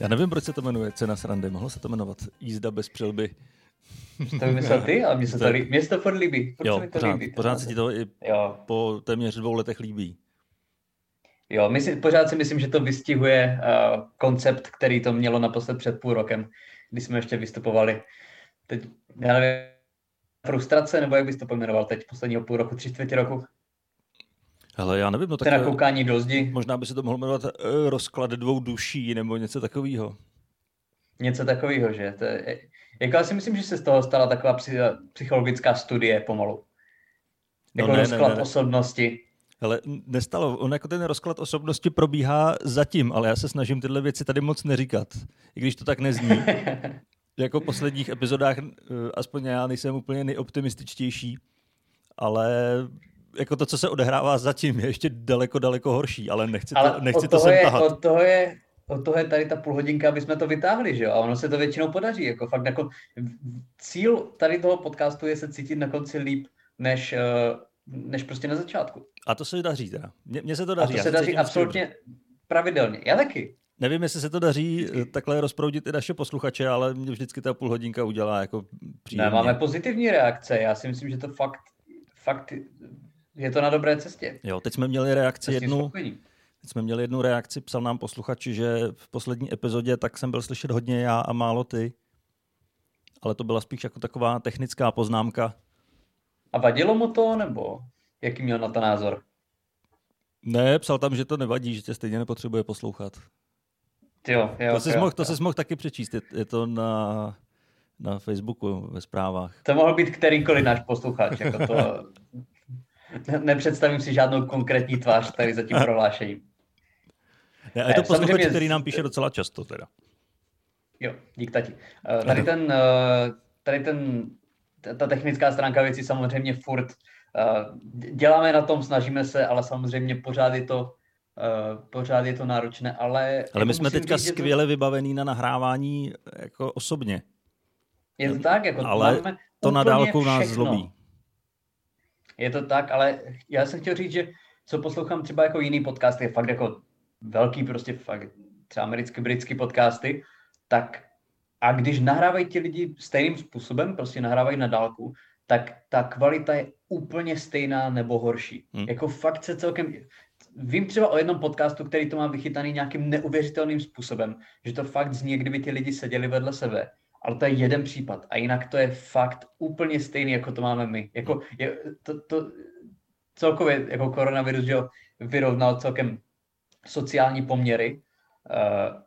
Já nevím, proč se to jmenuje Cena srandy. Mohlo se to jmenovat Jízda bez přilby. To vymyslel ty, ale mně se to, líbí. Mně se to furt líbí. Furt jo, se mi to pořád, líbí. pořád se ti to i Jo, po téměř dvou letech líbí. jo myslím, pořád si myslím, že to vystihuje uh, koncept, který to mělo naposled před půl rokem, kdy jsme ještě vystupovali. Teď, já nevím, frustrace, nebo jak bys to pojmenoval teď, posledního půl roku, tři čtvrtě roku? Hele, já nevím, no tak eh, koukání do zdi, možná by se to mohlo jmenovat eh, rozklad dvou duší nebo něco takového. něco takového, že? To je, jako já si myslím, že se z toho stala taková psy, psychologická studie pomalu. No Jako ne, ne, rozklad ne, ne. osobnosti. Hele, nestalo. On jako ten rozklad osobnosti probíhá zatím, ale já se snažím tyhle věci tady moc neříkat. I když to tak nezní. jako v posledních epizodách, eh, aspoň já nejsem úplně nejoptimističtější, ale jako to, co se odehrává zatím, je ještě daleko, daleko horší, ale nechci to, Ale nechci od to toho, sem je, tahat. od toho je, od toho je tady ta půl hodinka, aby jsme to vytáhli, že jo? A ono se to většinou podaří. Jako fakt jako cíl tady toho podcastu je se cítit na konci líp, než, eh, než prostě na začátku. A to se daří teda. Mně, mně se to A daří. to já se daří vždycky dobře. absolutně pravidelně. Já taky. Nevím, jestli se to daří eh, takhle rozproudit i naše posluchače, ale mě vždycky ta půl hodinka udělá jako příjemně. Ne, máme pozitivní reakce. Já si myslím, že to fakt, fakt je to na dobré cestě. Jo, teď jsme měli reakci jednu, teď jsme měli jednu reakci, psal nám posluchač, že v poslední epizodě tak jsem byl slyšet hodně já a málo ty. Ale to byla spíš jako taková technická poznámka. A vadilo mu to, nebo jaký měl na to názor? Ne, psal tam, že to nevadí, že tě stejně nepotřebuje poslouchat. Jo, jo, to jsi jo, mohl, to jo. jsi mohl taky přečíst, je, je to na, na Facebooku ve zprávách. To mohl být kterýkoliv náš posluchač. Jako to... Ne- Nepředstavím si žádnou konkrétní tvář tady za tím prohlášením. Ne, je to posluchač, samozřejmě- který nám píše docela často teda. Jo, dík tati. Eh, Tady ten, eh, tady ten, ta- technická stránka věcí samozřejmě furt eh, děláme na tom, snažíme se, ale samozřejmě pořád je to, pořád je to náročné, ale... Ale my jako jsme teďka říct, že to- skvěle vybavení na nahrávání jako osobně. Je to tak, jako Ale máme To na dálku nás zlobí. Je to tak, ale já jsem chtěl říct, že co poslouchám třeba jako jiný podcast, je fakt jako velký prostě fakt třeba americký, britský podcasty, tak a když nahrávají ti lidi stejným způsobem, prostě nahrávají na dálku, tak ta kvalita je úplně stejná nebo horší. Hmm. Jako fakt se celkem... Vím třeba o jednom podcastu, který to má vychytaný nějakým neuvěřitelným způsobem, že to fakt zní, kdyby ti lidi seděli vedle sebe. Ale to je jeden případ. A jinak to je fakt úplně stejný, jako to máme my. Jako je, to, to, celkově jako koronavirus, že jo, vyrovnal celkem sociální poměry. Uh,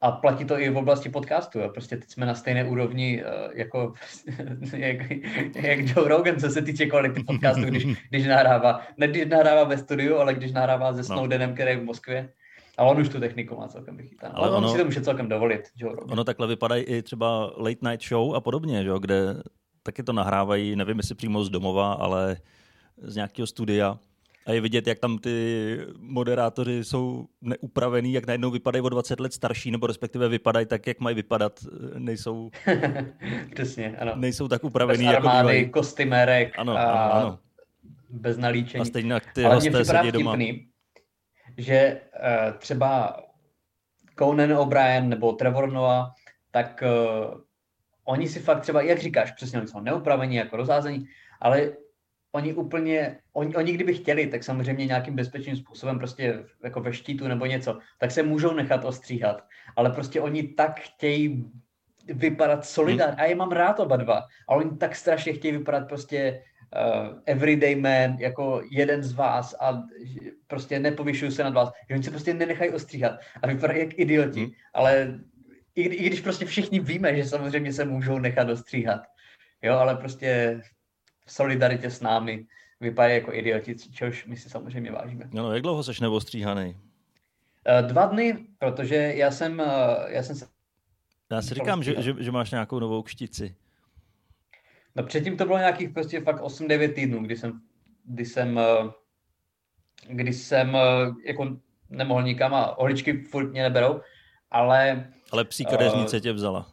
a platí to i v oblasti podcastu. Jo. Prostě teď jsme na stejné úrovni uh, jako jak, jak Joe Rogan, co se týče kvality podcastu, když, když nahrává. Ne když nahrává ve studiu, ale když nahrává se Snowdenem, který je v Moskvě. A on už tu techniku má celkem vychytanou. Ale Ale on ono- si to může celkem dovolit, Joe Rogan. Ono takhle vypadají i třeba late night show a podobně, že? jo, kde taky to nahrávají, nevím jestli přímo z domova, ale z nějakého studia. A je vidět, jak tam ty moderátoři jsou neupravený, jak najednou vypadají o 20 let starší, nebo respektive vypadají tak, jak mají vypadat, nejsou, Přesně, ano. nejsou tak Bez upravený, jako armády, bývají. kostymérek Ano, a ano, ano. bez nalíčení. A stejně ty Ale hosté sedí doma. vtipný, že uh, třeba Conan O'Brien nebo Trevor Noah, tak uh, oni si fakt třeba, jak říkáš, přesně, oni jsou neupravení, jako rozházení, ale oni úplně, oni, oni kdyby chtěli, tak samozřejmě nějakým bezpečným způsobem, prostě jako ve štítu nebo něco, tak se můžou nechat ostříhat, ale prostě oni tak chtějí vypadat solidárně, a já mám rád oba dva, a oni tak strašně chtějí vypadat prostě uh, everyday man, jako jeden z vás a prostě nepovyšují se nad vás, že oni se prostě nenechají ostříhat a vypadají jak idioti, Hmm. ale i, i když prostě všichni víme, že samozřejmě se můžou nechat ostříhat, jo, ale prostě v solidaritě s námi vypadají jako idioti, čehož my si samozřejmě vážíme. No, no, jak dlouho seš neostříhaný? Uh, dva dny, protože já jsem, uh, já jsem se Já si říkám, že, že, že máš nějakou novou kštici. No předtím to bylo nějakých prostě fakt 8-9 týdnů, kdy jsem, kdy jsem, eh, kdy jsem eh, jako nemohl nikam a holičky furt mě neberou, ale Ale psí kadeřnice tě vzala.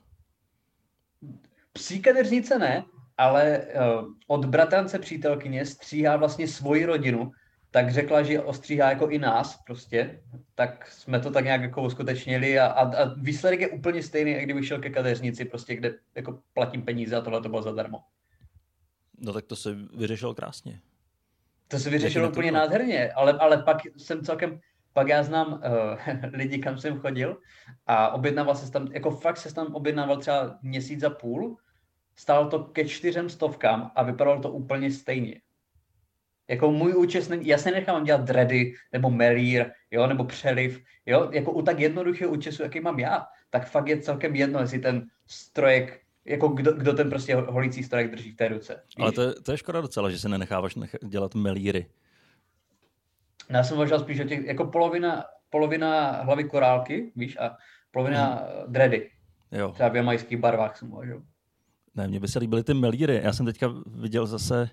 psí kadeřnice ne, ale uh, od bratrance přítelkyně stříhá vlastně svoji rodinu tak řekla, že ostříhá jako i nás prostě, tak jsme to tak nějak jako uskutečnili a, a, a výsledek je úplně stejný, jak kdyby šel ke kadeřnici, prostě kde jako platím peníze a tohle to bylo zadarmo. No tak to se vyřešilo krásně. To se vyřešilo úplně nádherně, ale, ale pak jsem celkem, pak já znám uh, lidi, kam jsem chodil a objednával se tam, jako fakt se tam objednával třeba měsíc a půl, stálo to ke čtyřem stovkám a vypadalo to úplně stejně. Jako můj účest, já se nechám dělat dready, nebo melír, jo, nebo přeliv, jo, jako u tak jednoduchého účesu, jaký mám já, tak fakt je celkem jedno, jestli ten strojek, jako kdo, kdo ten prostě holící strojek drží v té ruce. Víš? Ale to je, to je škoda docela, že se nenecháváš nech- dělat melíry. No, já jsem uvažoval spíš o těch, jako polovina, polovina hlavy korálky, víš, a polovina hmm. dready. Jo. Třeba v jamajských barvách jsem uvažoval. Ne, mně by se líbily ty melíry. Já jsem teďka viděl zase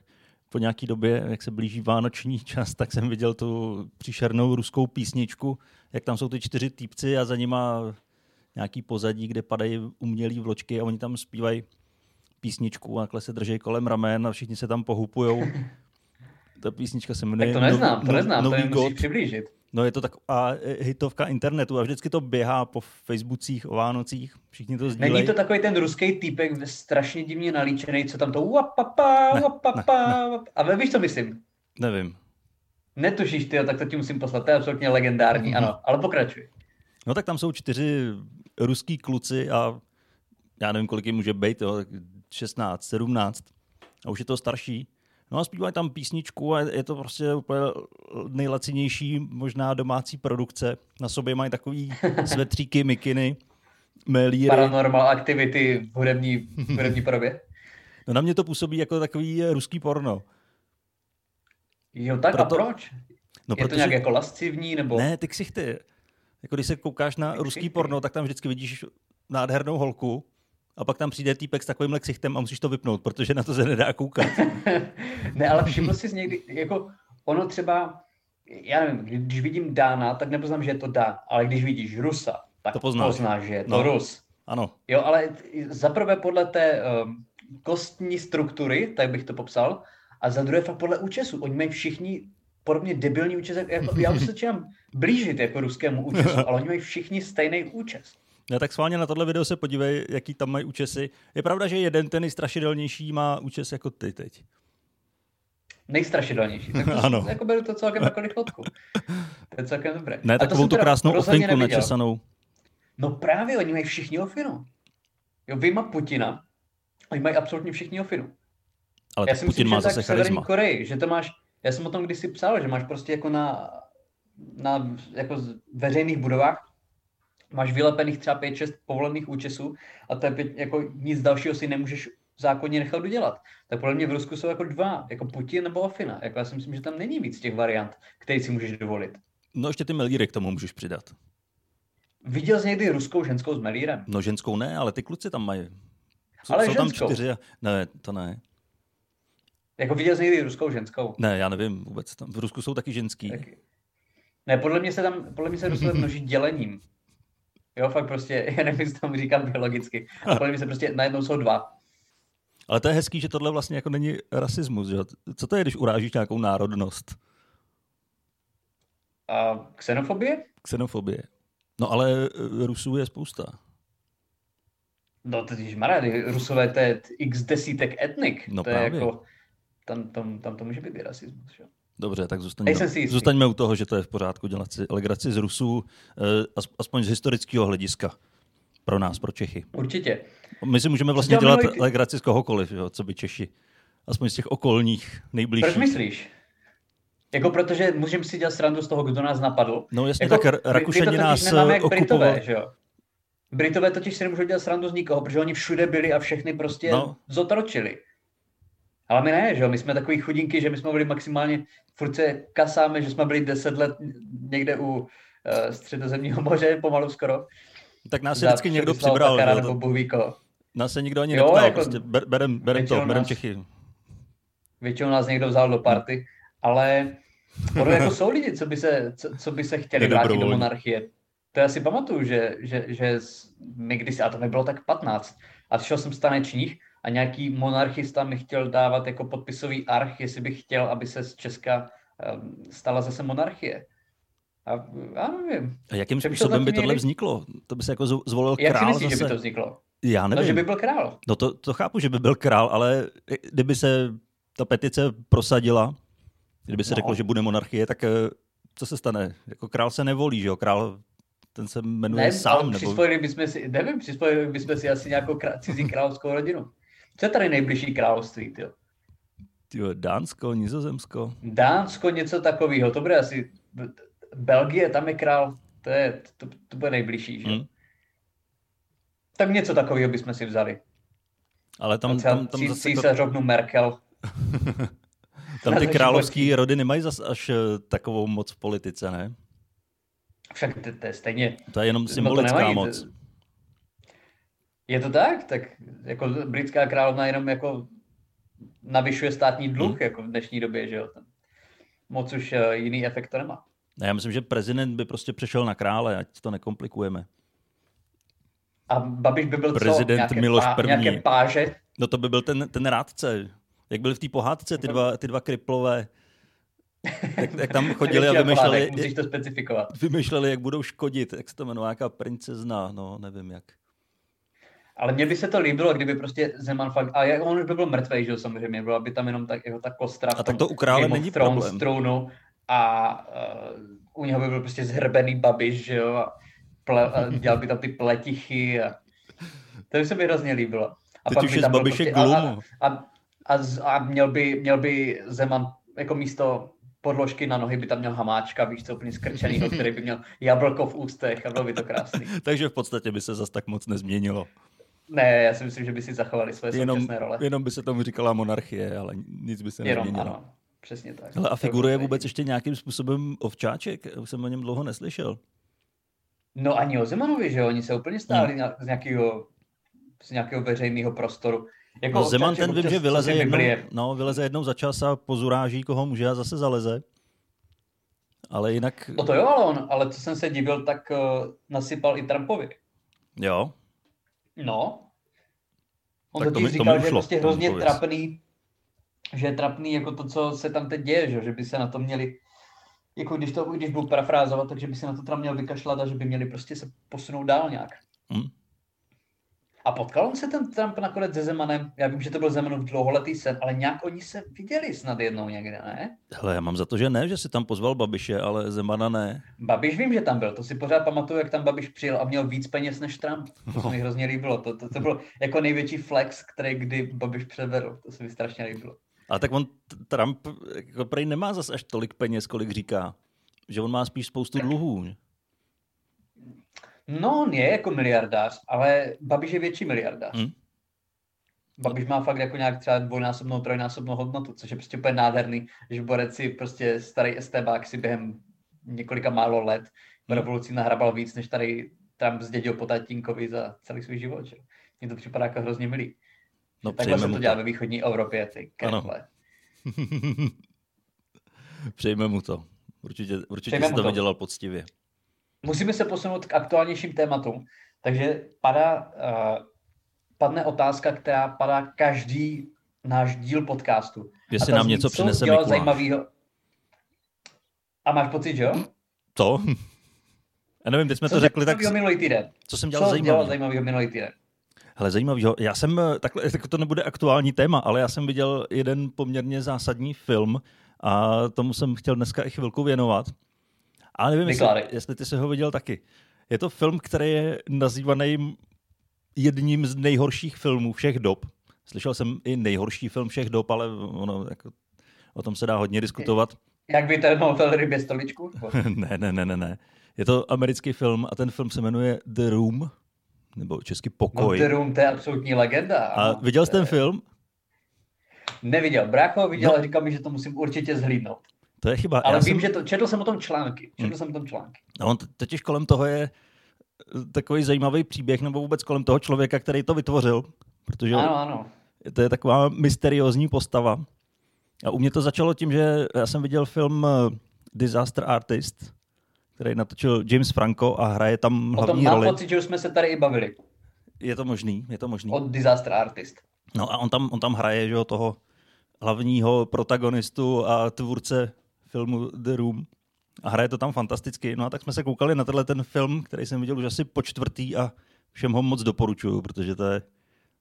po nějaký době, jak se blíží vánoční čas, tak jsem viděl tu příšernou ruskou písničku, jak tam jsou ty čtyři týpci a za nima nějaký pozadí, kde padají umělý vločky a oni tam zpívají písničku a takhle se drží kolem ramen a všichni se tam pohupujou. Ta písnička se jmenuje... Tak to neznám, to no, neznám, nový to mi musíš přiblížit. No je to taková hitovka internetu a vždycky to běhá po Facebookcích o Vánocích, všichni to sdílejí. Není to takový ten ruský týpek strašně divně nalíčený, co tam to uapapa, uapapa, a víš, co myslím? Nevím. Netušíš ty, tak to ti musím poslat, to je absolutně legendární, ano, ale pokračuj. No tak tam jsou čtyři ruský kluci a já nevím, kolik jim může být, jo, 16, 17 a už je to starší. No a zpívají tam písničku a je to prostě úplně nejlacinější možná domácí produkce. Na sobě mají takový svetříky, mikiny, melíry. Paranormal activity v hudební, v hudební podobě? No na mě to působí jako takový ruský porno. Jo, tak Proto... a proč? No, je protože... to nějak jako lascivní, nebo? Ne, ty ksichty. Jako když se koukáš na ruský porno, tak tam vždycky vidíš nádhernou holku, a pak tam přijde týpek s takovýmhle ksichtem a musíš to vypnout, protože na to se nedá koukat. ne, ale všiml jsi někdy, jako ono třeba, já nevím, když vidím Dána, tak nepoznám, že je to Dán, ale když vidíš Rusa, tak to poznáš, poznáš že je to no. Rus. Ano. Jo, ale zaprvé podle té um, kostní struktury, tak bych to popsal, a za druhé fakt podle účesu. Oni mají všichni podobně debilní účes, jako, já už se začínám blížit jako ruskému účesu, ale oni mají všichni stejný účes. No tak schválně na tohle video se podívej, jaký tam mají účesy. Je pravda, že jeden ten nejstrašidelnější má účes jako ty teď. Nejstrašidelnější. Tak to ano. Jako beru to celkem jako rychlotku. To je celkem dobré. Ne, takovou tu krásnou ofinku načesanou. No právě, oni mají všichni ofinu. Jo, vyjma Putina, oni mají absolutně všichni ofinu. Ale já si Putin myslím, má že zase charisma. Koreji, že to máš, já jsem o tom kdysi psal, že máš prostě jako na, na jako veřejných budovách máš vylepených třeba 5-6 povolených účesů a to je pět, jako nic dalšího si nemůžeš zákonně nechat udělat. Tak podle mě v Rusku jsou jako dva, jako Putin nebo Afina. Jako já si myslím, že tam není víc těch variant, které si můžeš dovolit. No ještě ty melíry k tomu můžeš přidat. Viděl jsi někdy ruskou ženskou s melírem? No ženskou ne, ale ty kluci tam mají. Jsou, ale jsou ženskou. tam čtyři. Ne, to ne. Jako viděl jsi někdy ruskou ženskou? Ne, já nevím vůbec. Tam v Rusku jsou taky ženský. Tak... Ne, podle mě se tam, podle mě se Rusové množí dělením. Jo, fakt prostě, já nevím, jestli tomu říkám biologicky. Podle mě se prostě najednou jsou dva. Ale to je hezký, že tohle vlastně jako není rasismus, že? Co to je, když urážíš nějakou národnost? A xenofobie? Xenofobie. No ale eh, Rusů je spousta. No to je marady, Rusové to je x desítek etnik. No to právě. je jako, tam, tam, tam to může být rasismus. Že? Dobře, tak zůstaňme, zůstaňme u toho, že to je v pořádku dělat si legraci z Rusů, eh, aspoň z historického hlediska. Pro nás, pro Čechy. Určitě. My si můžeme vlastně dělat milý... legraci z kohokoliv, jo, co by Češi. Aspoň z těch okolních, nejbližších. Proč myslíš? Jako protože můžeme si dělat srandu z toho, kdo nás napadl. No jasně, jako, tak Rakušani nás jak okupovali. Britové, že jo? Britové totiž si nemůžou dělat srandu z nikoho, protože oni všude byli a všechny prostě no. zotročili. Ale my ne, že jo? My jsme takový chudinky, že my jsme byli maximálně, furt se kasáme, že jsme byli deset let někde u uh, středozemního moře, pomalu skoro. Tak nás se vždycky někdo přibral. Takara, nebo. Nás se nikdo ani jo, neptal, jako, prostě berem, berem to, berem Čechy. Většinou nás někdo vzal do party, ale ono jako jsou lidi, co by se, co, co by se chtěli vrátit do monarchie. To já si pamatuju, že, že, že my kdysi, a to mi bylo tak 15, a šel jsem z tanečních a nějaký monarchista mi chtěl dávat jako podpisový arch, jestli bych chtěl, aby se z Česka um, stala zase monarchie. A já nevím. A jakým způsobem by tohle vzniklo? To by se jako zvolil Jak král Jak si myslíš, zase? že by to vzniklo? Já nevím. No, že by byl král. No to, to chápu, že by byl král, ale kdyby se ta petice prosadila, kdyby se no. řeklo, že bude monarchie, tak eh, co se stane? Jako král se nevolí, že jo? Král ten se jmenuje ne, sám. Nebo... Přispojili bychom si, nevím, přispojili bychom si asi nějakou krá, cizí královskou rodinu. Co je tady nejbližší království, ty? Tyjo, Dánsko, Nizozemsko. Dánsko, něco takového, to bude asi Belgie, tam je král, to, je, to, to bude nejbližší, že? Hmm. Tak něco takového bychom si vzali. Ale tam, tam, tam zase... Císařovnu Merkel. tam ty královské rody nemají zase až eh, takovou moc v politice, ne? Však to, to je stejně... To je jenom symbolická no moc. Je to tak? Tak jako britská královna jenom jako navyšuje státní dluh hmm. jako v dnešní době, že jo? Moc už eh, jiný efekt to nemá. Já myslím, že prezident by prostě přešel na krále, ať to nekomplikujeme. A Babiš by byl prezident co? Nějaké Miloš pá, první. Nějaké páže? No to by byl ten, ten rádce. Jak byli v té pohádce ty dva, ty dva kriplové. Jak, jak tam chodili a vymýšleli, musíš to specifikovat. vymýšleli, jak budou škodit. Jak se to jmenuje, nějaká princezna, no nevím jak. Ale mně by se to líbilo, kdyby prostě Zeman fakt, a jak on už by byl mrtvý, že jo, samozřejmě, byla by tam jenom tak, jeho ta kostra a tak to u krále není problém. Strunu a uh, u něho by byl prostě zhrbený babiš, že jo, a, ple, a dělal by tam ty pletichy a to by se mi hrozně líbilo. A Teď pak už by je z babiše prostě, a, a, a, a, měl, by, měl by Zeman jako místo podložky na nohy by tam měl hamáčka, víš co, úplně skrčený, který by měl jablko v ústech a bylo by to krásný. Takže v podstatě by se zas tak moc nezměnilo. Ne, já si myslím, že by si zachovali své jenom, současné role. Jenom by se tomu říkala monarchie, ale nic by se jenom, nezměnilo. Ano, přesně tak. Hele, a figuruje vůbec ještě nějakým způsobem ovčáček? Už jsem o něm dlouho neslyšel. No ani o Zemanovi, že oni se úplně stáli hmm. z nějakého, z nějakého veřejného prostoru. Jako no Zeman ten vím, že vyleze jednou, no, vyleze jednou za čas a pozuráží, koho může a zase zaleze. Ale jinak... No to jo, ale, on, ale co jsem se divil, tak uh, nasypal i Trumpovi. Jo, No. On tak to mi, říkal, to že je prostě hrozně trapný, že je trapný jako to, co se tam teď děje, že, že by se na to měli, jako když to, když budu parafrázovat, takže by se na to tam měl vykašlat a že by měli prostě se posunout dál nějak. Hmm. A potkal on se ten Trump nakonec se Zemanem? Já vím, že to byl Zemanův dlouholetý sen, ale nějak oni se viděli snad jednou někde, ne? Hele, já mám za to, že ne, že si tam pozval Babiše, ale Zemana ne. Babiš vím, že tam byl, to si pořád pamatuju, jak tam Babiš přijel a měl víc peněz než Trump. To se mi hrozně líbilo. To, to, to bylo jako největší flex, který kdy Babiš předvedl. To se mi strašně líbilo. A tak on, Trump, jako prej nemá zase až tolik peněz, kolik říká. Že on má spíš spoustu dluhů. No, on je jako miliardář, ale Babiš je větší miliardář. Hmm. Babiš má fakt jako nějak třeba dvojnásobnou, trojnásobnou hodnotu, což je prostě úplně nádherný, že Borec si prostě starý STBák si během několika málo let v hmm. revoluci nahrabal víc, než tady Trump zdědil po tatínkovi za celý svůj život. Že? Mně to připadá jako hrozně milý. No, Takhle se to dělá ve východní Evropě, ty kefle. Přejme mu to. Určitě, určitě jsi to, to vydělal poctivě musíme se posunout k aktuálnějším tématům. Takže padá, uh, padne otázka, která padá každý náš díl podcastu. Jestli nám něco přinese Mikuláš. zajímavého. A máš pocit, že jo? To? Já nevím, teď jsme co to řekli, tak... minulý týden? Co jsem dělal co zajímavý? dělal zajímavého minulý týden? Hele, zajímavýho. Já jsem, eh, takhle, tak to nebude aktuální téma, ale já jsem viděl jeden poměrně zásadní film a tomu jsem chtěl dneska i chvilku věnovat. Ale nevím, jestli, jestli ty jsi ho viděl taky. Je to film, který je nazývaný jedním z nejhorších filmů všech dob. Slyšel jsem i nejhorší film všech dob, ale ono, jako, o tom se dá hodně diskutovat. Jak by ten mohl rybě stoličku? ne, ne, ne, ne, ne. Je to americký film a ten film se jmenuje The Room, nebo český Pokoj. No, The Room, to je absolutní legenda. A viděl jsi ten film? Neviděl. Brácho viděl no. a říkal mi, že to musím určitě zhlídnout. To je chyba. Ale Já vím, jsem... že to, četl jsem o tom články. Četl hmm. jsem o tom články. No, on totiž kolem toho je eh, takový zajímavý příběh, nebo vůbec kolem toho člověka, který to vytvořil. Protože ano, ano. to je taková mysteriózní postava. A u mě to začalo tím, že já jsem viděl film eh, Disaster Artist, který natočil James Franco a hraje tam hlavní roli. O tom mám roli. pocit, že už jsme se tady i bavili. Je to možný, je to možný. Od Disaster Artist. No a on tam, on tam hraje že, toho hlavního protagonistu a tvůrce filmu The Room. A hraje to tam fantasticky. No a tak jsme se koukali na tenhle ten film, který jsem viděl už asi po čtvrtý a všem ho moc doporučuju, protože to je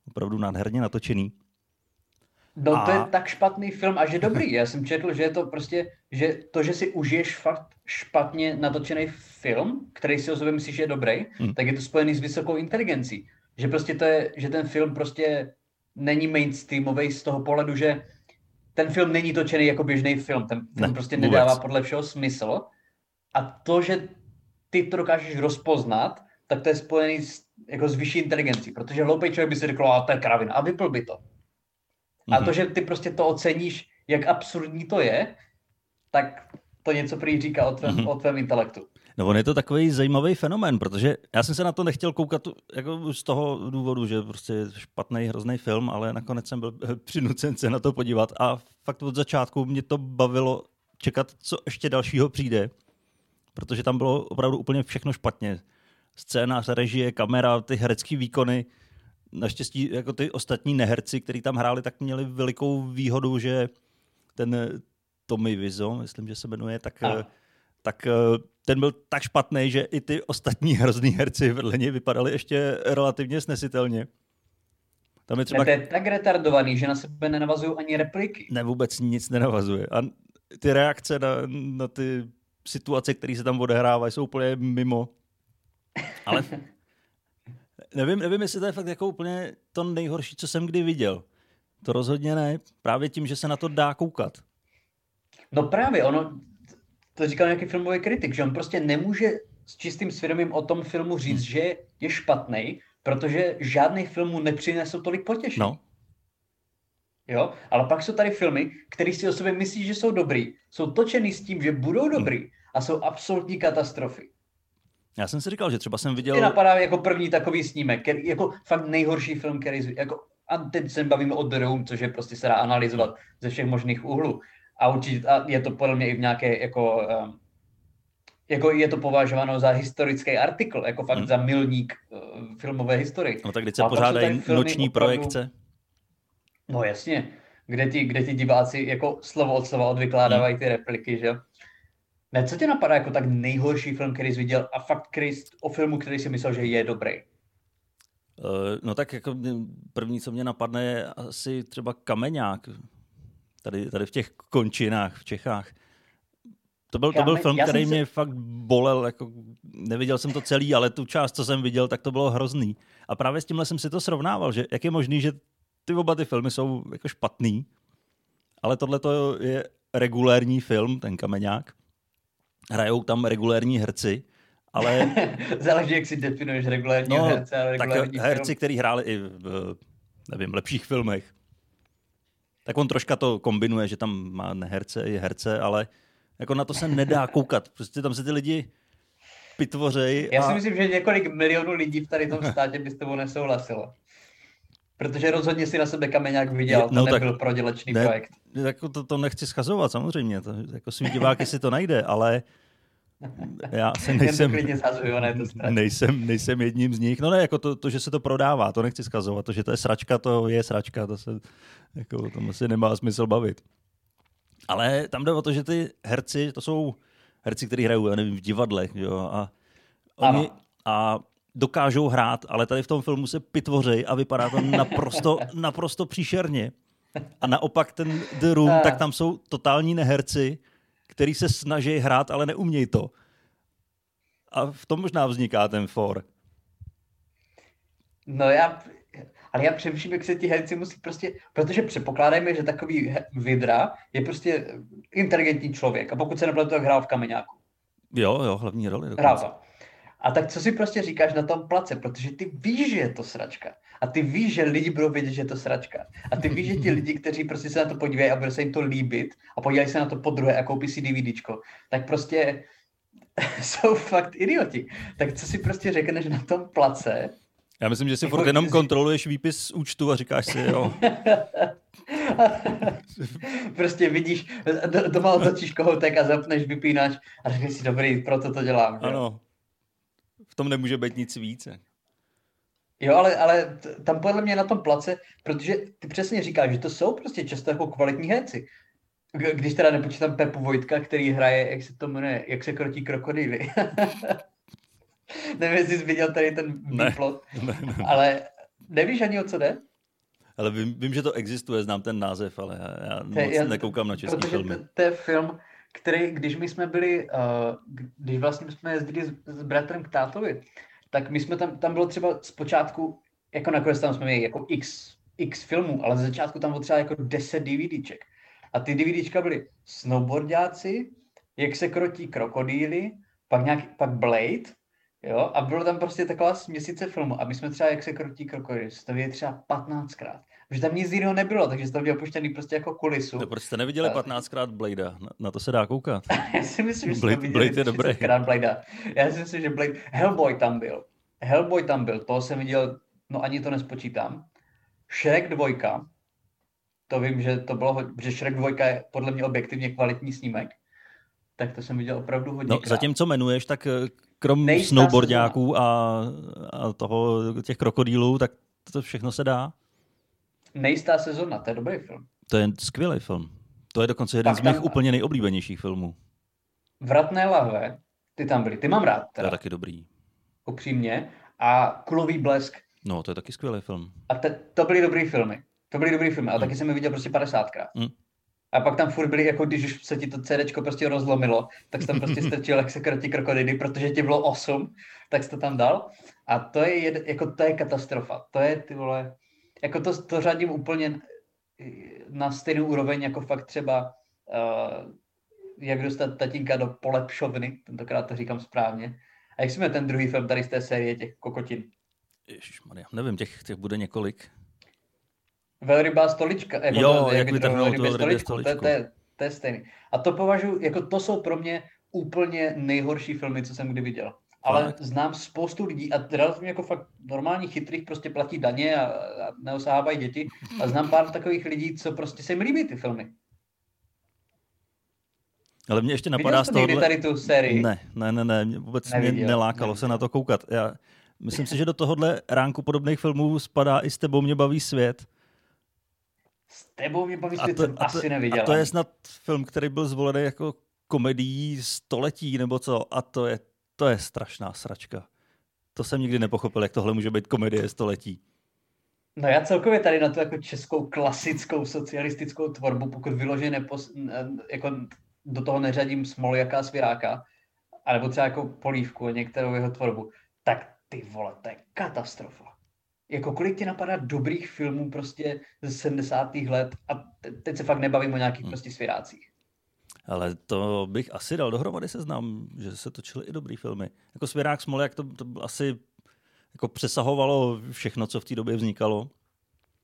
opravdu nádherně natočený. No a... to je tak špatný film a že dobrý. Já jsem četl, že je to prostě, že to, že si užiješ fakt špatně natočený film, který si o sobě myslíš, že je dobrý, hmm. tak je to spojený s vysokou inteligencí. Že prostě to je, že ten film prostě není mainstreamový z toho pohledu, že ten film není točený jako běžný film. Ten film ne, prostě vůbec. nedává podle všeho smysl. A to, že ty to dokážeš rozpoznat, tak to je spojený s, jako s vyšší inteligencí. Protože hloupý člověk by si řekl, a to je kravina. A vypl by to. A to, mhm. že ty prostě to oceníš, jak absurdní to je, tak to něco prý říká o tvém, mm-hmm. o tvém intelektu. No on je to takový zajímavý fenomén, protože já jsem se na to nechtěl koukat jako z toho důvodu, že prostě špatný, hrozný film, ale nakonec jsem byl přinucen se na to podívat a fakt od začátku mě to bavilo čekat, co ještě dalšího přijde, protože tam bylo opravdu úplně všechno špatně. Scénář, režie, kamera, ty herecké výkony, naštěstí jako ty ostatní neherci, kteří tam hráli, tak měli velikou výhodu, že ten Tommy Wiseau, myslím, že se jmenuje, tak, tak eh, ten byl tak špatný, že i ty ostatní hrozný herci vedle něj vypadali ještě relativně snesitelně. Tam je třeba... Ne, to je tak retardovaný, že na sebe nenavazují ani repliky. Ne, vůbec nic nenavazuje. A ty reakce na, na ty situace, které se tam odehrávají, jsou úplně mimo. Ale nevím, nevím, jestli to je fakt jako úplně to nejhorší, co jsem kdy viděl. To rozhodně ne. Právě tím, že se na to dá koukat. No právě, ono, to říkal nějaký filmový kritik, že on prostě nemůže s čistým svědomím o tom filmu říct, hmm. že je špatný, protože žádný film mu nepřinesl tolik potěšení. No. Jo, ale pak jsou tady filmy, které si o sobě myslí, že jsou dobrý, jsou točený s tím, že budou dobrý hmm. a jsou absolutní katastrofy. Já jsem si říkal, že třeba jsem viděl... Mě napadá jako první takový snímek, který, jako fakt nejhorší film, který... Jako, a teď se bavíme o The Room, což je prostě se dá analyzovat ze všech možných úhlů. A určitě a je to podle mě i v nějaké jako... Um, jako je to považováno za historický artikl, jako fakt hmm. za milník uh, filmové historie. No tak když se pořádají noční opravdu, projekce? No jasně, kde ti, kde ti diváci jako slovo od slova odvykládávají hmm. ty repliky, že ne, co tě napadá jako tak nejhorší film, který jsi viděl a fakt který jsi, o filmu, který si myslel, že je dobrý? Uh, no tak jako první, co mě napadne, je asi třeba Kameňák. Tady, tady v těch končinách v Čechách. To byl, to byl film, který se... mě fakt bolel. Jako, neviděl jsem to celý, ale tu část, co jsem viděl, tak to bylo hrozný. A právě s tímhle jsem si to srovnával, že jak je možný, že ty oba ty filmy jsou jako špatný, ale tohle je regulérní film, ten Kameňák hrajou tam regulérní herci, ale... Záleží, jak si definuješ regulérní no, herce a regulérní tak herci, kteří hráli i v, nevím, lepších filmech. Tak on troška to kombinuje, že tam má neherce i herce, ale jako na to se nedá koukat. Prostě tam se ty lidi pitvořej. Já si myslím, že několik milionů lidí v tady tom státě by s tebou nesouhlasilo. Protože rozhodně si na sebe kameňák viděl, no, to nebyl tak, prodělečný ne, projekt. Jako to, to nechci schazovat samozřejmě, to, jako svý diváky si to najde, ale já se nejsem, ne, to nejsem, nejsem jedním z nich. No ne, jako to, to, že se to prodává, to nechci schazovat. To, že to je sračka, to je sračka, to se, jako, tomu si nemá smysl bavit. Ale tam jde o to, že ty herci, to jsou herci, kteří hrajou, já nevím, v divadlech, jo, a oni, ano. a dokážou hrát, ale tady v tom filmu se pitvořej a vypadá to naprosto, naprosto příšerně. A naopak ten The Room, a... tak tam jsou totální neherci, který se snaží hrát, ale neumějí to. A v tom možná vzniká ten for. No já, ale já přemýšlím, jak se ti herci musí prostě, protože předpokládáme, že takový vidra je prostě inteligentní člověk a pokud se nepletu, tak hrál v kameňáku. Jo, jo, hlavní roli. Hrál to. A tak co si prostě říkáš na tom place, protože ty víš, že je to sračka. A ty víš, že lidi budou vědět, že je to sračka. A ty víš, že ti lidi, kteří prostě se na to podívají a bude se jim to líbit a podívají se na to po druhé a koupí si DVDčko, tak prostě jsou fakt idioti. Tak co si prostě řekneš na tom place? Já myslím, že si furt jenom kontroluješ výpis z účtu a říkáš si, jo. prostě vidíš, doma otočíš kohoutek a zapneš vypínač a řekneš si, dobrý, proto to dělám. Že? Ano, v tom nemůže být nic více. Jo, ale, ale tam podle mě na tom place, protože ty přesně říkáš, že to jsou prostě často jako kvalitní herci. Když teda nepočítám Pepu Vojtka, který hraje, jak se to jmenuje, jak se krotí krokodýly. Nevím, jestli jsi viděl tady ten výplot, ne, ne, ne. ale nevíš ani o co jde? Ale vím, vím, že to existuje, znám ten název, ale já, já moc já, nekoukám na český filmy. To, to je film, který, když my jsme byli, uh, když vlastně jsme jezdili s, s bratrem k tátovi, tak my jsme tam, tam bylo třeba zpočátku, jako nakonec tam jsme měli jako x, x filmů, ale ze začátku tam bylo třeba jako 10 DVDček. A ty DVDčka byly snowboardáci, jak se krotí krokodýly, pak, nějaký, pak Blade, jo, a bylo tam prostě taková směsice filmu. A my jsme třeba, jak se krotí krokodýly, to viděli třeba 15krát. Protože tam nic jiného nebylo, takže to měl opuštěný prostě jako kulisu. To prostě neviděli 15krát Blade, na, na, to se dá koukat. Já si myslím, že Blade, Blade je dobrý. Blade. Já si myslím, že Blade, Hellboy tam byl. Hellboy tam byl, toho jsem viděl, no ani to nespočítám. Shrek 2, to vím, že to bylo, že Shrek 2 je podle mě objektivně kvalitní snímek. Tak to jsem viděl opravdu hodně No, zatím, co jmenuješ, tak eh, krom Nejistá snowboardáků a, a toho, těch krokodýlů, tak to všechno se dá. Nejistá sezona, to je dobrý film. To je skvělý film. To je dokonce jeden Pak z mých tam... úplně nejoblíbenějších filmů. Vratné lahve, ty tam byly, ty mám rád. Teda. To je taky dobrý. Upřímně. A Kulový blesk. No, to je taky skvělý film. A te, to byly dobrý filmy. To byly dobrý filmy, ale mm. taky jsem je viděl prostě 50krát. Mm. A pak tam furt byly, jako když už se ti to CD prostě rozlomilo, tak jsi tam prostě strčil, jak se krotí krokodidy, protože ti bylo 8, tak jsi to tam dal. A to je, jed, jako to je katastrofa. To je, ty vole, jako to, to řadím úplně na stejnou úroveň, jako fakt třeba uh, jak dostat tatínka do polepšovny, tentokrát to říkám správně. A jak jsme ten druhý film tady z té série těch kokotin? Ježišmarja, nevím, těch, těch bude několik. Velrybá stolička. Jako jo, to, jak, vytrhnout velrybě stoličku. To, to, je, to je stejný. A to považuji, jako to jsou pro mě úplně nejhorší filmy, co jsem kdy viděl. Ale fakt? znám spoustu lidí a relativně jako fakt normální chytrých prostě platí daně a, a neosáhávají děti. A znám pár takových lidí, co prostě se jim líbí ty filmy. Ale mě ještě napadá z tohohle... tady tu sérii? Ne, ne, ne, ne, vůbec Neviděl, mě nelákalo neviděl. se na to koukat. Já myslím si, že do tohohle ránku podobných filmů spadá i s tebou mě baví svět. S tebou mě baví svět, to, jsem asi neviděl. A to je snad film, který byl zvolený jako komedií století nebo co a to je, to je strašná sračka. To jsem nikdy nepochopil, jak tohle může být komedie století. No já celkově tady na tu jako českou klasickou socialistickou tvorbu, pokud vyloženě nepos, jako do toho neřadím Smoljaka a Sviráka, anebo třeba jako Polívku a některou jeho tvorbu, tak ty vole, to je katastrofa. Jako kolik ti napadá dobrých filmů prostě ze 70. let a teď se fakt nebavím o nějakých hmm. prostě svěrácích. Ale to bych asi dal dohromady seznam, že se točily i dobrý filmy. Jako Svěrák Smoljak to, to asi jako přesahovalo všechno, co v té době vznikalo.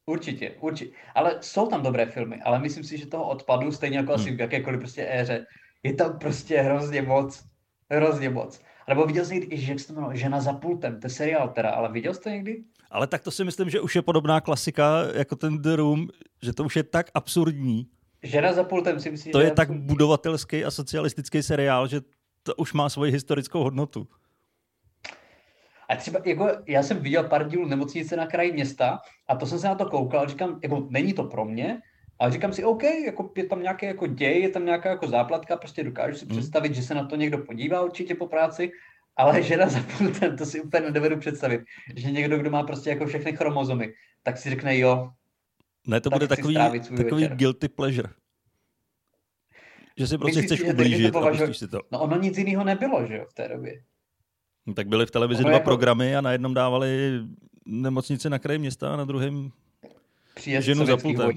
Určitě, určitě. Ale jsou tam dobré filmy, ale myslím si, že toho odpadu, stejně jako hmm. asi v jakékoliv prostě éře, je tam prostě hrozně moc. Hrozně moc. Nebo viděl jsi někdy, jak se to jmenuje, Žena za pultem, to je seriál teda, ale viděl jsi to někdy? Ale tak to si myslím, že už je podobná klasika jako ten The Room, že to už je tak absurdní. Žena za pultem si myslím, To je, tak budovatelský a socialistický seriál, že to už má svoji historickou hodnotu. A třeba, jako, já jsem viděl pár dílů nemocnice na kraji města a to jsem se na to koukal a říkám, jako, není to pro mě, ale říkám si, OK, jako, je tam nějaký jako děj, je tam nějaká jako záplatka, prostě dokážu si hmm. představit, že se na to někdo podívá určitě po práci, ale žena za pultem, to si úplně nedovedu představit, že někdo, kdo má prostě jako všechny chromozomy, tak si řekne, jo, ne, to bude takový, takový guilty pleasure. Že si prostě Myslíš, chceš ublížit to a si to. No ono nic jiného nebylo, že jo, v té době. No, tak byly v televizi ono dva jako... programy a na jednom dávali nemocnici na kraji města a na druhém ženu za pultem.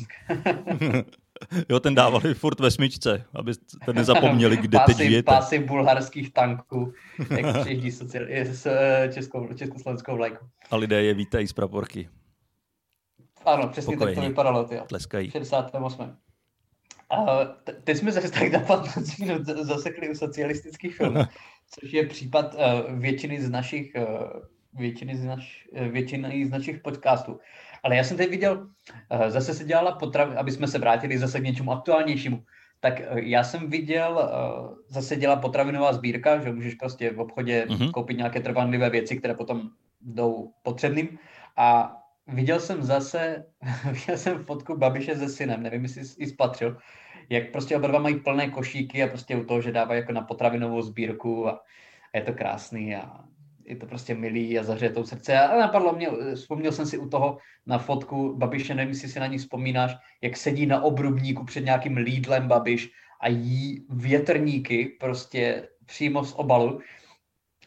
jo, ten dávali furt ve smyčce, aby ten nezapomněli, kde pásy, teď žijete. Pásy bulharských tanků, jak přijíždí s eh, českou, československou vlajkou. A lidé je vítají z praporky. Ano, přesně tak to vypadalo. Ty. Tleskají. 68. A teď jsme zase tak na 15 minut zasekli u socialistických filmů, což je případ uh, většiny z našich uh, většiny z, naš, většiny z našich podcastů. Ale já jsem teď viděl, zase se dělala potravina, aby jsme se vrátili zase k něčemu aktuálnějšímu, tak já jsem viděl, zase dělá potravinová sbírka, že můžeš prostě v obchodě mm-hmm. koupit nějaké trvanlivé věci, které potom jdou potřebným. A viděl jsem zase, viděl jsem fotku Babiše se synem, nevím, jestli jsi spatřil, jak prostě oba dva mají plné košíky a prostě u toho, že dávají jako na potravinovou sbírku a, a je to krásný a je to prostě milý a zahřeje to srdce. A napadlo mě, vzpomněl jsem si u toho na fotku Babiše, nevím, jestli si na ní vzpomínáš, jak sedí na obrubníku před nějakým lídlem Babiš a jí větrníky prostě přímo z obalu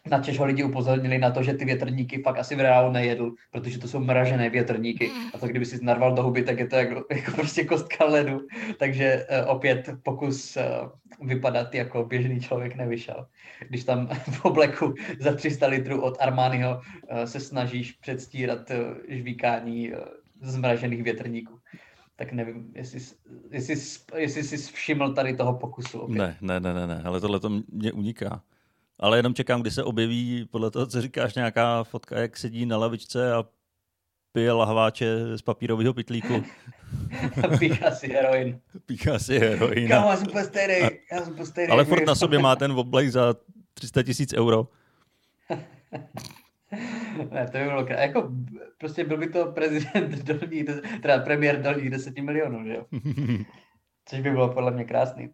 na Češ ho lidi upozornili na to, že ty větrníky fakt asi v reálu nejedl, protože to jsou mražené větrníky a to kdyby si narval do huby, tak je to jako, jako prostě kostka ledu. Takže uh, opět pokus uh, vypadat jako běžný člověk nevyšel. Když tam v obleku za 300 litrů od Armaniho uh, se snažíš předstírat uh, žvíkání uh, zmražených větrníků tak nevím, jestli, jestli, jestli jsi všiml tady toho pokusu. Opět. Ne, ne, ne, ne, ne, ale tohle to mě uniká. Ale jenom čekám, kdy se objeví, podle toho, co říkáš, nějaká fotka, jak sedí na lavičce a pije lahváče z papírového pytlíku. Píchá si heroin. Píchá si heroin. Kámo, já jsem postejný, já jsem postejný. Ale furt na sobě má ten oblek za 300 tisíc euro. ne, to by bylo krát. Jako, prostě byl by to prezident dolní, teda premiér dolních 10 milionů, že jo? Což by bylo podle mě krásný.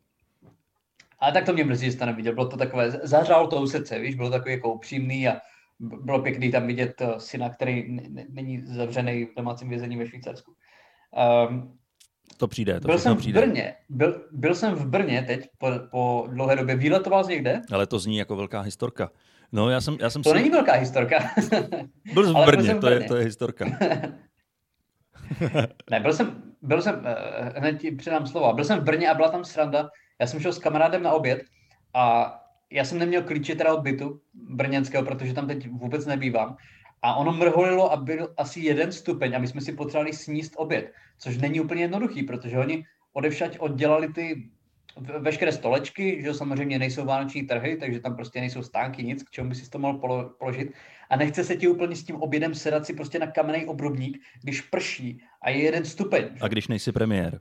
A tak to mě mrzí, že jste neviděl. Bylo to takové, zahřálo to u srdce, víš, bylo takový jako upřímný a bylo pěkný tam vidět eh, syna, který není zavřený v domácím vězení ve Švýcarsku. Um, to přijde, to byl jsem přijde. v Brně, byl, byl jsem v Brně teď po, po dlouhé době. Výletoval jsi někde? Ale to zní jako velká historka. No, já jsem, já jsem to si... není velká historka. byl jsem v Brně, byl v Brně. To, je, to je historka. ne, byl jsem, byl jsem, uh, hned ti předám slovo, byl jsem v Brně a byla tam sranda, já jsem šel s kamarádem na oběd a já jsem neměl klíče teda od bytu brněnského, protože tam teď vůbec nebývám. A ono mrholilo a byl asi jeden stupeň a my jsme si potřebovali sníst oběd, což není úplně jednoduchý, protože oni odevšať oddělali ty veškeré stolečky, že samozřejmě nejsou vánoční trhy, takže tam prostě nejsou stánky, nic, k čemu by si to mohl položit. A nechce se ti úplně s tím obědem sedat si prostě na kamenný obrubník, když prší a je jeden stupeň. A když nejsi premiér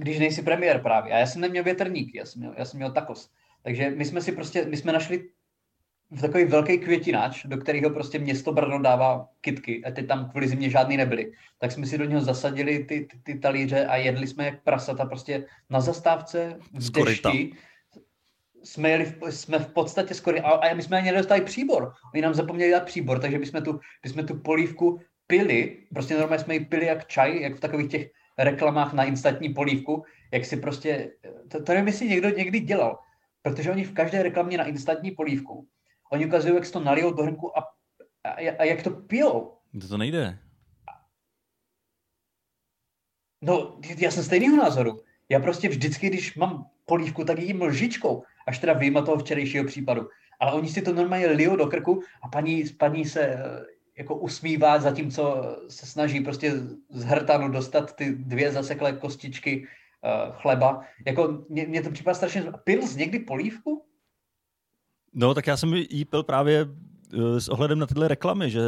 když nejsi premiér právě. A já jsem neměl větrníky, já jsem měl, já jsem měl takos. Takže my jsme si prostě, my jsme našli v takový velký květináč, do kterého prostě město Brno dává kitky a teď tam kvůli zimě žádný nebyly. Tak jsme si do něho zasadili ty, ty, ty talíře a jedli jsme jak prasata prostě na zastávce v dešti. Jsme, jeli v, jsme v podstatě skoro, a, a my jsme ani nedostali příbor. Oni nám zapomněli dát příbor, takže my jsme tu, my jsme tu polívku pili, prostě normálně jsme ji pili jak čaj, jak v takových těch reklamách na instantní polívku, jak si prostě, to, to nevím, jestli někdo někdy dělal, protože oni v každé reklamě na instantní polívku, oni ukazují, jak to nalijou do hrnku a, a, a jak to pijou. To to nejde. No, já jsem stejného názoru. Já prostě vždycky, když mám polívku, tak jím lžičkou, až teda vyjma toho včerejšího případu. Ale oni si to normálně lijou do krku a paní, paní se jako usmívá, zatímco se snaží prostě z hrtanu dostat ty dvě zaseklé kostičky uh, chleba. Jako mě, mě to připadá strašně... Pil jsi někdy polívku? No, tak já jsem jí pil právě eh, s ohledem na tyhle reklamy, že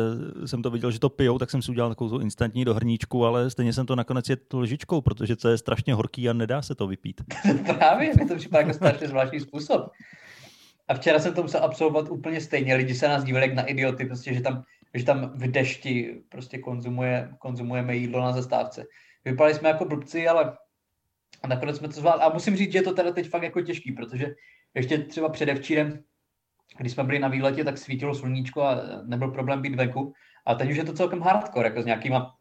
jsem to viděl, že to pijou, tak jsem si udělal takovou instantní do hrníčku, ale stejně jsem to nakonec je lžičkou, protože to je strašně horký a nedá se to vypít. Právě, mi to připadá jako strašně zvláštní způsob. A včera jsem to musel absolvovat úplně stejně. Lidi se nás dívali jak na idioty, prostě, že tam že tam v dešti prostě konzumuje, konzumujeme jídlo na zastávce. Vypadali jsme jako blbci, ale nakonec jsme to zvládli. A musím říct, že je to teda teď fakt jako těžký, protože ještě třeba předevčírem, když jsme byli na výletě, tak svítilo sluníčko a nebyl problém být venku. A teď už je to celkem hardcore, jako s nějakýma,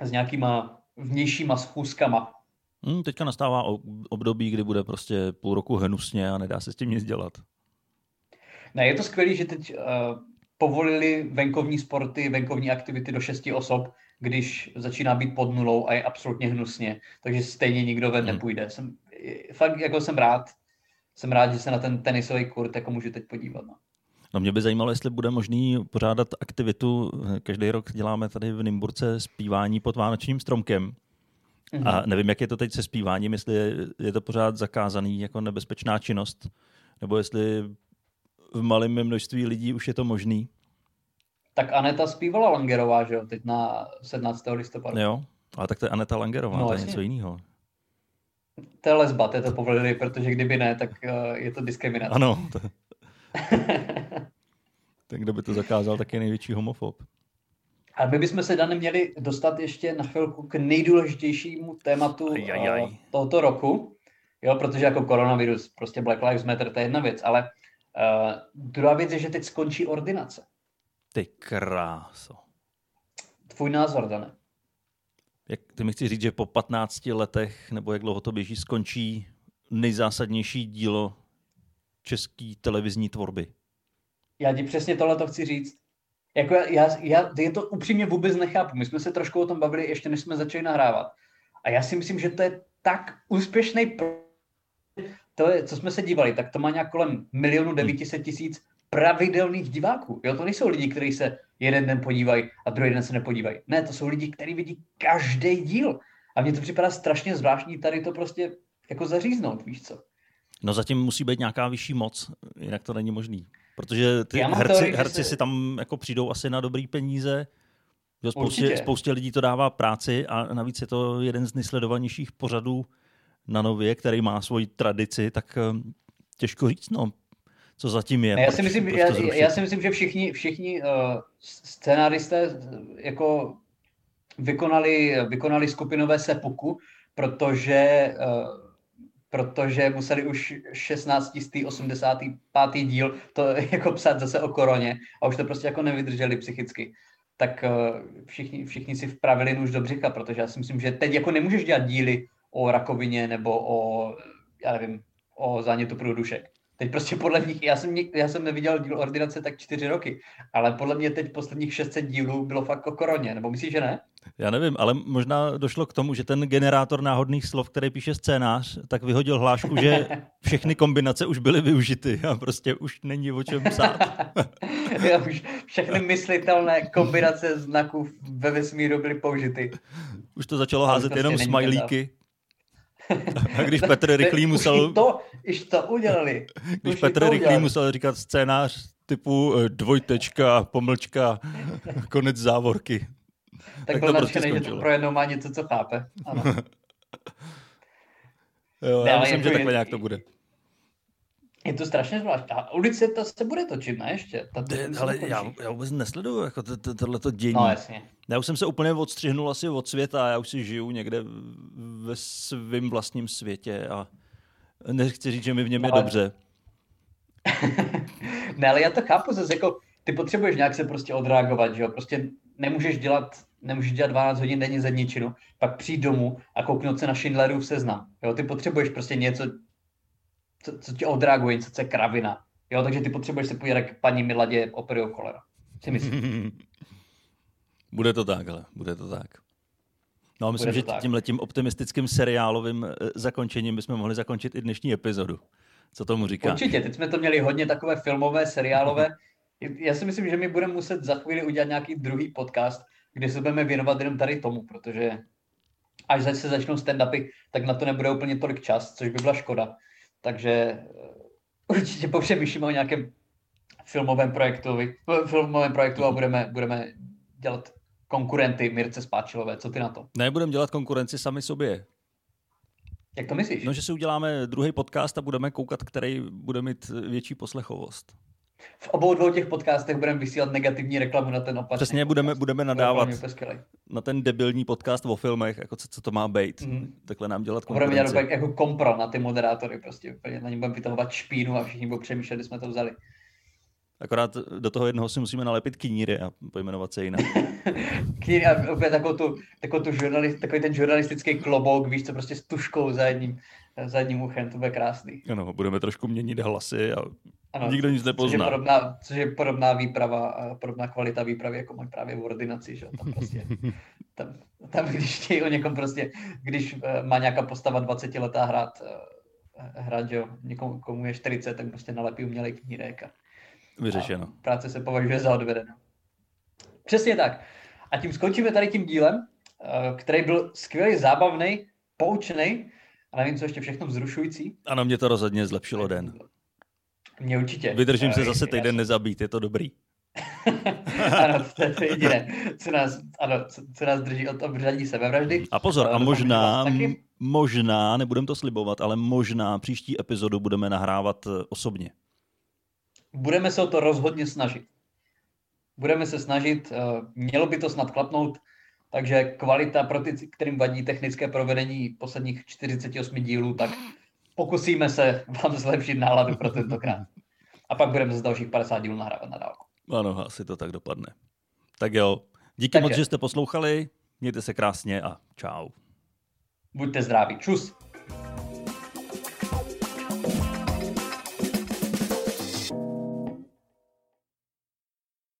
s nějakýma vnějšíma schůzkama. Hmm, teďka nastává období, kdy bude prostě půl roku hnusně a nedá se s tím nic dělat. Ne, je to skvělé, že teď uh, povolili venkovní sporty, venkovní aktivity do šesti osob, když začíná být pod nulou a je absolutně hnusně, takže stejně nikdo ven hmm. nepůjde. Jsem, fakt jako jsem rád, jsem rád, že se na ten tenisový kurt jako můžu teď podívat. No. No mě by zajímalo, jestli bude možný pořádat aktivitu. Každý rok děláme tady v Nymburce zpívání pod Vánočním stromkem. Mm-hmm. A nevím, jak je to teď se zpíváním, jestli je, je to pořád zakázaný jako nebezpečná činnost, nebo jestli v malém množství lidí už je to možný. Tak Aneta zpívala Langerová, že jo, teď na 17. listopadu. Jo, ale tak to je Aneta Langerová, no, to je něco jiného. To je lesba, to je to povolili, protože kdyby ne, tak uh, je to diskriminace. Ano. To... tak kdo by to zakázal, tak je největší homofob. A my bychom se, Dane, měli dostat ještě na chvilku k nejdůležitějšímu tématu Ajajaj. uh, tohoto roku, jo, protože jako koronavirus, prostě Black Lives Matter, to je jedna věc, ale uh, druhá věc je, že teď skončí ordinace. Ty kráso. Tvůj názor, Dane? Jak ty mi chci říct, že po 15 letech, nebo jak dlouho to běží, skončí nejzásadnější dílo české televizní tvorby. Já ti přesně tohle to chci říct. Jako já, já, já to upřímně vůbec nechápu. My jsme se trošku o tom bavili, ještě než jsme začali nahrávat. A já si myslím, že to je tak úspěšný pro... To je, co jsme se dívali, tak to má nějak kolem milionu devítiset tisíc pravidelných diváků. Jo, to nejsou lidi, kteří se jeden den podívají a druhý den se nepodívají. Ne, to jsou lidi, kteří vidí každý díl. A mně to připadá strašně zvláštní tady to prostě jako zaříznout, víš co? No zatím musí být nějaká vyšší moc, jinak to není možný. Protože ty herci, teorii, herci se- si tam jako přijdou asi na dobrý peníze. Jo, spoustě, spoustě lidí to dává práci a navíc je to jeden z nejsledovanějších pořadů na Nově, který má svoji tradici, tak eh, těžko říct, no, co zatím je. Ne, já proč- si myslím, proč já, já si myslím, že všichni, všichni uh, scénaristé uh, jako vykonali, vykonali skupinové sepuku, protože, uh, protože museli už 16. 85. díl to jako psát zase o koroně a už to prostě jako nevydrželi psychicky. Tak uh, všichni, všichni si vpravili nůž do břicha, protože já si myslím, že teď jako nemůžeš dělat díly o rakovině nebo o, já nevím, o zánětu průdušek. Teď prostě podle nich, já jsem, já jsem neviděl díl ordinace tak čtyři roky, ale podle mě teď posledních 600 dílů bylo fakt o koroně, nebo myslíš, že ne? Já nevím, ale možná došlo k tomu, že ten generátor náhodných slov, který píše scénář, tak vyhodil hlášku, že všechny kombinace už byly využity a prostě už není o čem psát. Já už všechny myslitelné kombinace znaků ve vesmíru byly použity. Už to začalo házet prostě jenom smajlíky. A když Petr Rychlý Už musel, i to, již to udělali. když už Petr Rychlý udělali. musel říkat scénář typu eh, dvojtečka, pomlčka, konec závorky. Tak, tak byl to to prostě nadšený, že to skončilo. pro jednou má něco, co chápe. Ano. Jo, Ne, já ale myslím, že takhle nějak to bude. Je to strašně zvláštní. A ulice to se bude točit, ne ještě? Ta, ten se ale já, já vůbec nesleduju jako to- to- tohleto dění. No jasně. Já už jsem se úplně odstřihnul asi od světa, já už si žiju někde ve svém vlastním světě a nechci říct, že mi v něm je No, ale- dobře. ne, ale já to chápu zase, jako ty potřebuješ nějak se prostě odreagovat, že jo, prostě nemůžeš dělat, nemůžeš dělat 12 hodin denně zedničinu, pak přijít domů a kouknout se na Schindlerův seznam, jo, ty potřebuješ prostě něco, co, co tě odreaguje, něco, co je kravina, jo, takže ty potřebuješ se podívat, jak paní Miladě operuje kolera, si myslím. bude to tak, ale bude to tak. No, myslím, že tím optimistickým seriálovým eh, zakončením bychom mohli zakončit i dnešní epizodu. Co tomu říká? Určitě, teď jsme to měli hodně takové filmové, seriálové, já si myslím, že my budeme muset za chvíli udělat nějaký druhý podcast, kde se budeme věnovat jenom tady tomu, protože až se začnou stand-upy, tak na to nebude úplně tolik čas, což by byla škoda. Takže eh, určitě popřemýšlíme o nějakém filmovém projektu, filmovém projektu a budeme, budeme dělat konkurenty Mirce Spáčilové. Co ty na to? Ne, budeme dělat konkurenci sami sobě. Jak to myslíš? No, že si uděláme druhý podcast a budeme koukat, který bude mít větší poslechovost. V obou dvou těch podcastech budeme vysílat negativní reklamu na ten opačný Přesně, budeme, podcast. budeme nadávat na ten debilní podcast o filmech, jako co, co to má být. Mhm. Takhle nám dělat Budeme dělat konkurenci. jako kompro na ty moderátory, prostě úplně na ně budeme vytahovat špínu a všichni budou přemýšlet, jsme to vzali. Akorát do toho jednoho si musíme nalepit kníry a pojmenovat se jinak. Kníry a opět takovou tu, takovou tu žurnalist, takový ten žurnalistický klobouk, víš co, prostě s tuškou za jedním, za jedním uchem, to bude krásný. Ano, budeme trošku měnit hlasy a Ano, nikdo nic Což je, nepozná. podobná, což je podobná výprava, a podobná kvalita výpravy, jako mají právě v ordinaci, že tam prostě, tam, tam když chtějí o někom prostě, když eh, má nějaká postava 20 letá hrát, eh, hrát, že jo, někomu, komu je 40, tak prostě nalepí umělej knírek a Vyřešeno. A práce se považuje za odvedenou. Přesně tak. A tím skončíme tady tím dílem, eh, který byl skvělý, zábavný, poučný a nevím, co ještě všechno vzrušující. Ano, mě to rozhodně zlepšilo den. Mě určitě. Vydržím se Eh, zase týden nezabít, je to dobrý. ano, to je to jediné, co nás, ano, co, co nás drží od obřadí sebevraždy. A pozor, a možná, možná, nebudem to slibovat, ale možná příští epizodu budeme nahrávat eh, osobně. Budeme se o to rozhodně snažit. budeme se snažit, eh, mělo by to snad klapnout, takže kvalita pro ty, kterým vadí technické provedení posledních 48 dílů, tak pokusíme se vám zlepšit náladu pro tentokrát. A pak budeme z dalších 50 dílů nahrávat na dálku. Ano, asi to tak dopadne. Tak jo, díky tak moc, že jste poslouchali, mějte se krásně a čau. Buďte zdraví, čus.